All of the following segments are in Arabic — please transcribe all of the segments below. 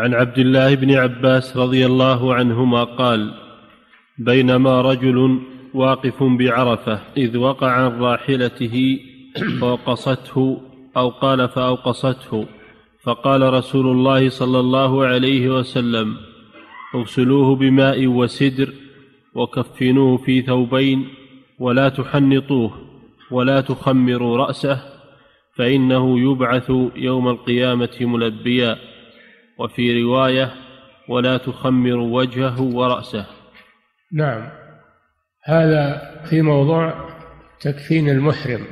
عن عبد الله بن عباس رضي الله عنهما قال بينما رجل واقف بعرفة إذ وقع عن راحلته فوقصته أو قال فأوقصته فقال رسول الله صلى الله عليه وسلم اغسلوه بماء وسدر وكفنوه في ثوبين ولا تحنطوه ولا تخمروا رأسه فإنه يبعث يوم القيامة ملبيا. وفي رواية ولا تخمروا وجهه ورأسه. نعم. هذا في موضوع تكفين المحرم.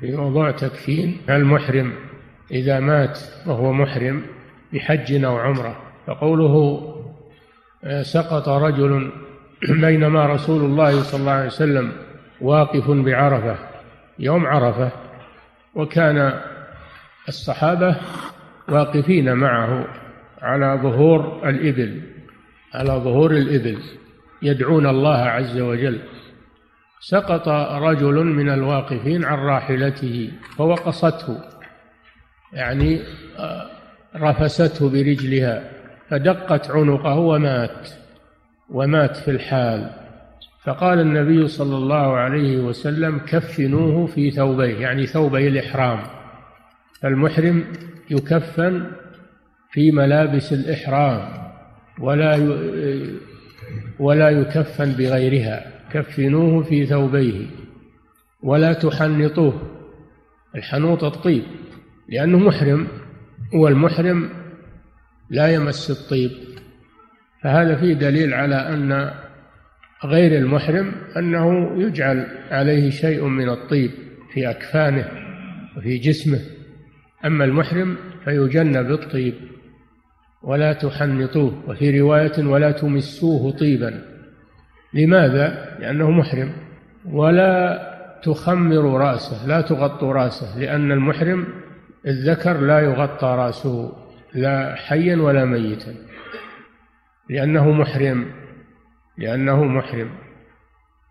في موضوع تكفين المحرم. إذا مات وهو محرم بحج أو عمرة. فقوله آه، سقط رجل بينما رسول الله صلى الله عليه وسلم واقف بعرفة يوم عرفة وكان الصحابة واقفين معه. على ظهور الإبل على ظهور الإبل يدعون الله عز وجل. سقط رجل من الواقفين عن راحلته فوقصته يعني آه، رفسته برجلها فدقت عنقه ومات ومات في الحال. فقال النبي صلى الله عليه وسلم كفنوه في ثوبيه. يعني ثوبي الإحرام. فالمحرم يكفن في ملابس الإحرام ولا ولا يكفن بغيرها كفنوه في ثوبيه ولا تحنطوه. الحنوط الطيب لأنه محرم والمحرم لا يمس الطيب. فهذا فيه دليل على أن غير المحرم أنه يجعل عليه شيء من الطيب في أكفانه وفي جسمه. أما المحرم فيجنب الطيب. ولا تحنطوه وفي رواية ولا تمسوه طيبا. لماذا؟ لأنه محرم. ولا تخمروا رأسه لا تغطوا رأسه لأن المحرم الذكر لا يغطى رأسه لا حيا ولا ميتا. لأنه محرم لأنه محرم.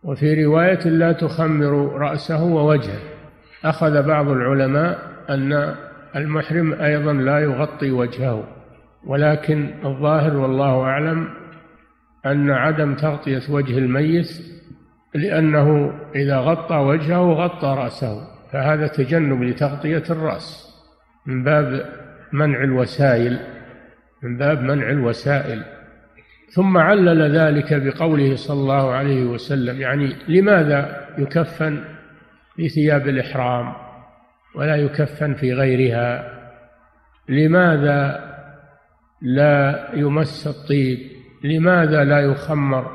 وفي رواية لا تخمر رأسه ووجهه. أخذ بعض العلماء أن المحرم أيضا لا يغطي وجهه. ولكن الظاهر والله أعلم أن عدم تغطية وجه الميت لأنه إذا غطى وجهه غطى رأسه فهذا تجنب لتغطية الرأس. من باب منع الوسائل من باب منع الوسائل. ثم علل ذلك بقوله صلى الله عليه وسلم يعني لماذا يكفن في ثياب الإحرام ولا يكفن في غيرها؟ لماذا لا يمس الطيب. لماذا لا يخمر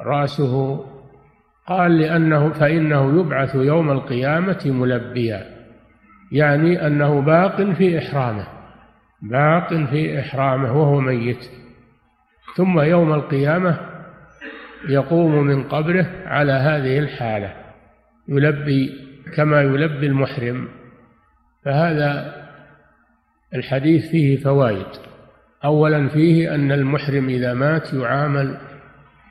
رأسه؟ قال لأنه فإنه يبعث يوم القيامة ملبيا يعني أنه باق في إحرامه باق في إحرامه وهو ميت. ثم يوم القيامة يقوم من قبره على هذه الحالة يلبي كما يلبي المحرم. فهذا الحديث فيه فوائد. أولا فيه أن المحرم إذا مات يعامل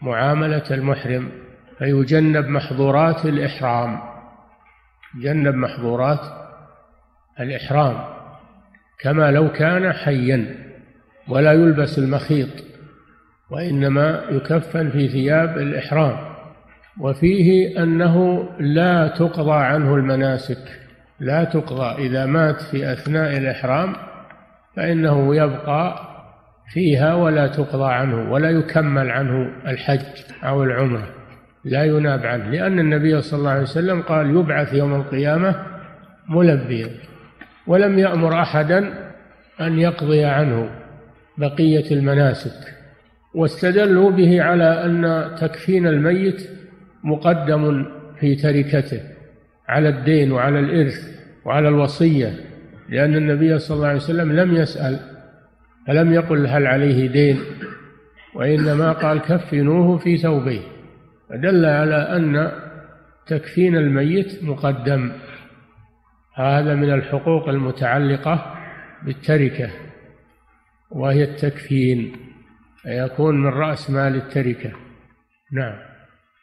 معاملة المحرم فيجنب محظورات الإحرام يجنب محظورات الإحرام. كما لو كان حيا ولا يلبس المخيط وإنما يكفن في ثياب الإحرام. وفيه أنه لا تقضى عنه المناسك لا تقضى. إذا مات في أثناء الإحرام فإنه يبقى فيها ولا تقضى عنه ولا يكمل عنه الحج أو العمرة لا يناب عنه لأن النبي صلى الله عليه وسلم قال يبعث يوم القيامة ملبيا ولم يأمر أحدا أن يقضي عنه بقية المناسك. واستدلوا به على أن تكفين الميت مقدم في تركته على الدين وعلى الإرث وعلى الوصية لأن النبي صلى الله عليه وسلم لم يسأل فلم يقل هل عليه دين؟ وإنما قال كفنوه في ثوبيه. فدل على أن تكفين الميت مقدم. هذا من الحقوق المتعلقة بالتركة وهي التكفين يكون من رأس مال التركة. نعم.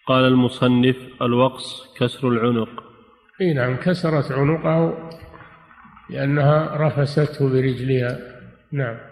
قال المصنف الوقص كسر العنق. إي نعم كسرت عنقه لأنها رفسته برجلها. نعم.